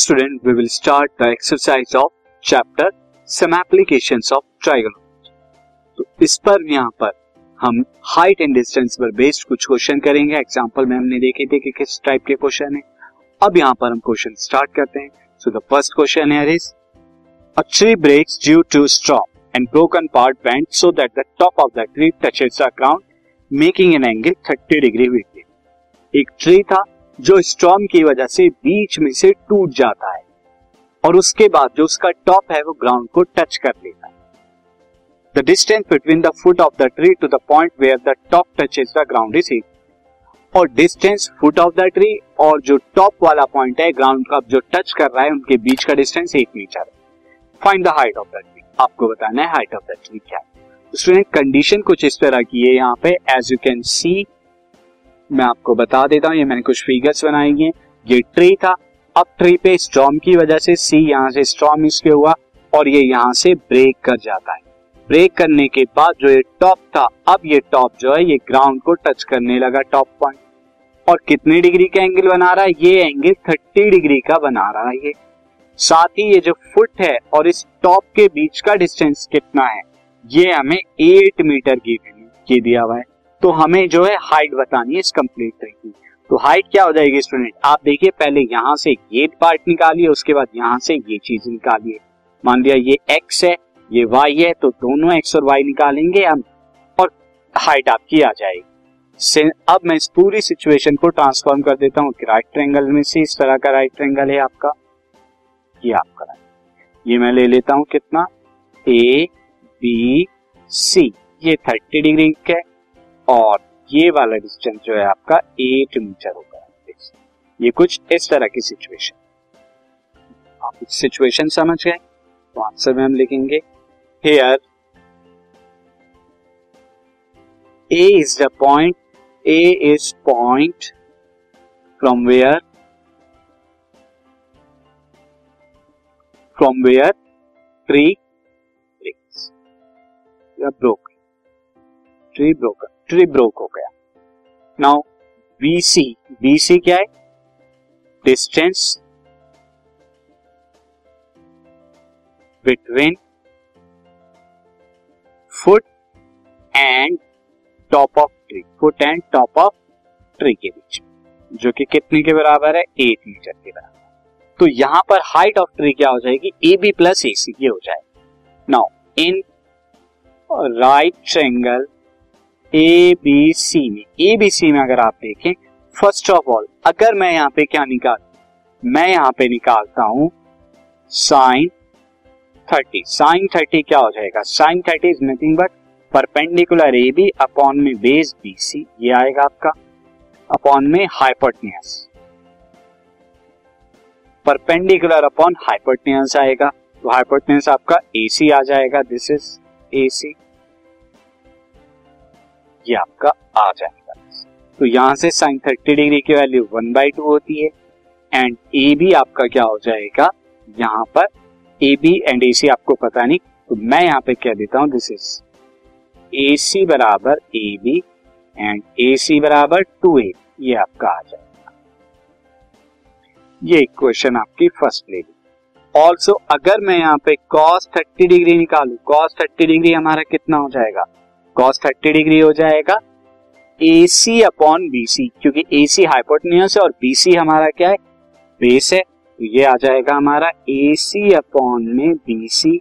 student, we will start the exercise of chapter, some applications of trigonometry. तो इस पर यहाँ पर हम हाइट एंड डिस्टेंस पर बेस्ड कुछ क्वेश्चन करेंगे। एग्जांपल में हमने देखे थे कि किस टाइप के क्वेश्चन है। अब यहाँ पर हम क्वेश्चन स्टार्ट करते हैं। सो द फ़र्स्ट क्वेश्चन है a tree breaks due to stop and broken part bend so that the top of the tree touches the ground making an angle 30 degree with एक tree था जो storm की वजह से बीच में से टूट जाता है और उसके बाद जो उसका टॉप है, वो ग्राउंड को टच कर लेता है। The distance between the foot of the tree to the point where the top touches the ground is और distance foot of the tree और जो टॉप वाला पॉइंट है ग्राउंड का जो टच कर रहा है, उनके बीच का डिस्टेंस एक मीटर है। Find the height of the tree आपको बताना है हाइट ऑफ़ द ट्री क्या है। स्टूडेंट कंडीशन कुछ इस तरह की है यहाँ पे एज यू कैन सी मैं आपको बता देता हूँ, ये मैंने कुछ फिगर्स बनाई हैं। ये ट्री था। अब ट्री पे स्ट्रॉम की वजह से सी यहाँ से स्ट्रॉम इसके हुआ और ये यहाँ से ब्रेक कर जाता है। ब्रेक करने के बाद जो ये टॉप था, अब ये टॉप जो है, ये ग्राउंड को टच करने लगा टॉप पॉइंट और कितने डिग्री का एंगल बना रहा है? ये एंगल थर्टी डिग्री का बना रहा है ये। साथ ही ये जो फुट है और इस टॉप के बीच का डिस्टेंस कितना है? ये हमें एट मीटर की दिया हुआ है। तो हमें जो है हाइट बतानी है इस कंप्लीट ट्री की। तो हाइट क्या हो जाएगी स्टूडेंट आप देखिए, पहले यहाँ से ये पार्ट निकालिए, उसके बाद यहाँ से ये चीज़ निकालिए। मान लिया ये एक्स है, ये वाई है तो दोनों एक्स और वाई निकालेंगे हम, और हाइट आपकी आ जाएगी। अब मैं इस पूरी सिचुएशन को ट्रांसफॉर्म कर देता हूँ राइट ट्रेंगल में से इस तरह का राइट ट्रेंगल है आपका, ये आपका ये मैं ले लेता हूँ कितना? ए बी सी ये थर्टी डिग्री का है। और ये वाला डिस्टेंस जो है आपका एट मीटर होगा। ये कुछ इस तरह की सिचुएशन आप कुछ सिचुएशन समझ गए? तो आंसर में हम लिखेंगे here A is the point A is point from where from where tree broke tree broken tree broke हो गया। नाउ बीसी बीसी क्या है? Distance between foot and top of tree foot and top of tree के बीच, जो कि कितने के बराबर है? एट मीटर के बराबर। तो यहाँ पर हाइट ऑफ़ ट्री क्या हो जाएगी? ए बी प्लस ए सी ये हो जाएगा। Now in right triangle A B C में। ए बी सी में अगर आप देखें फ़र्स्ट ऑफ़ ऑल अगर मैं यहाँ पे क्या निकाल, मैं यहाँ पे निकालता हूँ साइन थर्टी साइन थर्टी क्या हो जाएगा? Sine thirty is nothing but perpendicular A B upon में बेस बी सी ये आएगा आपका। अपॉन में हाइपोटनियस परपेंडिकुलर अपॉन हाइपोटनियस आएगा। तो हाइपोटनियस आपका ए सी आ जाएगा। दिस इज़ ए सी ये आपका आ जाएगा। तो यहाँ से साइन थर्टी डिग्री की वैल्यू वन बाई टू होती है एंड ए बी आपका क्या हो जाएगा? यहाँ पर ए बी एंड ए सी आपको पता नहीं तो मैं यहाँ पे क्या देता हूँ दिस इज़ ए सी बराबर ए बी एंड ए सी बराबर टू ए ये आपका आ जाएगा। ये क्वेश्चन आपकी फ़र्स्ट ले ली। ऑल्सो अगर मैं यहाँ पे कॉस थर्टी डिग्री निकालू कॉस थर्टी डिग्री हमारा कितना हो जाएगा? कॉस थर्टी डिग्री हो जाएगा। ए सी अपॉन बी सी क्योंकि ए सी हाइपोटनियस है और बी सी हमारा क्या है? बेस है। तो ये आ जाएगा हमारा ए सी अपॉन में बी सी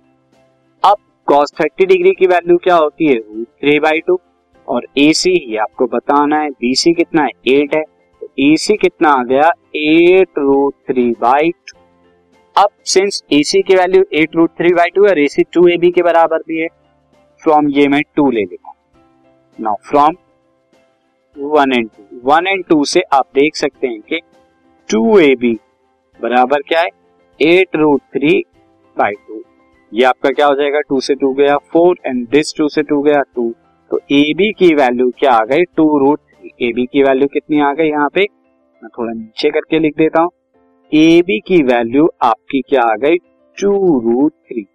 अब कॉस थर्टी डिग्री की वैल्यू क्या होती है? रूट थ्री बाई टू और ए सी ये आपको बताना है बी सी कितना है? एट है। तो ए सी कितना आ गया? Eight root three by two अब सिंस ए सी की value eight root three by two और A C to A B के बराबर भी है। फ्रॉम ये मैं टू ले लेता हूँ। Now from one and two one and two से आप देख सकते हैं कि टू ए बी बराबर क्या है? Eight root three by two ये आपका क्या हो जाएगा? टू से टू गया फोर एंड दिस टू से टू गया टू तो ए बी की वैल्यू क्या आ गई? Two root three A B की वैल्यू कितनी आ गई यहाँ पे? मैं थोड़ा नीचे करके लिख देता हूँ। ए बी की वैल्यू आपकी क्या आ गई? टू रूट थ्री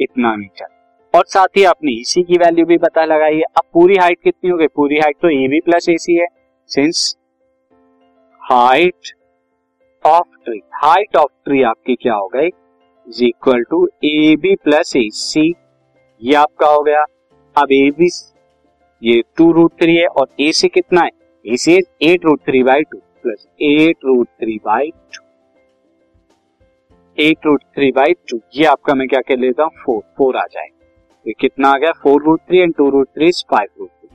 इतना मीटर। और साथ ही आपने इसी की वैल्यू भी पता लगाई है। अब पूरी हाइट कितनी हो गई? पूरी हाइट तो A B plus A C है। Since height of tree height of tree आपकी क्या हो गई? Is equal to A B plus A C ये आपका हो गया। अब ए बी ये टू रूट थ्री है और ए सी कितना है? ए से eight root three by two plus eight root three by two eight root three by two ये आपका मैं क्या कह लेता हूँ? फोर फोर आ जाएगा। तो कितना आ गया? Four root three and two root three five root three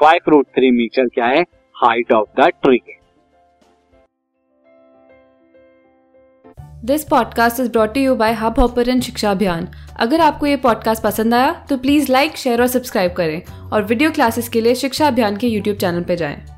five root three metre क्या है? हाइट ऑफ़ द ट्री है this podcast is brought you by Hubhopper Shiksha Abhiyan अगर आपको ये पॉडकास्ट पसंद आया तो प्लीज़ लाइक शेयर और सब्सक्राइब करें और वीडियो क्लासेस के लिए शिक्षा अभियान के यूट्यूब चैनल पर जाएँ।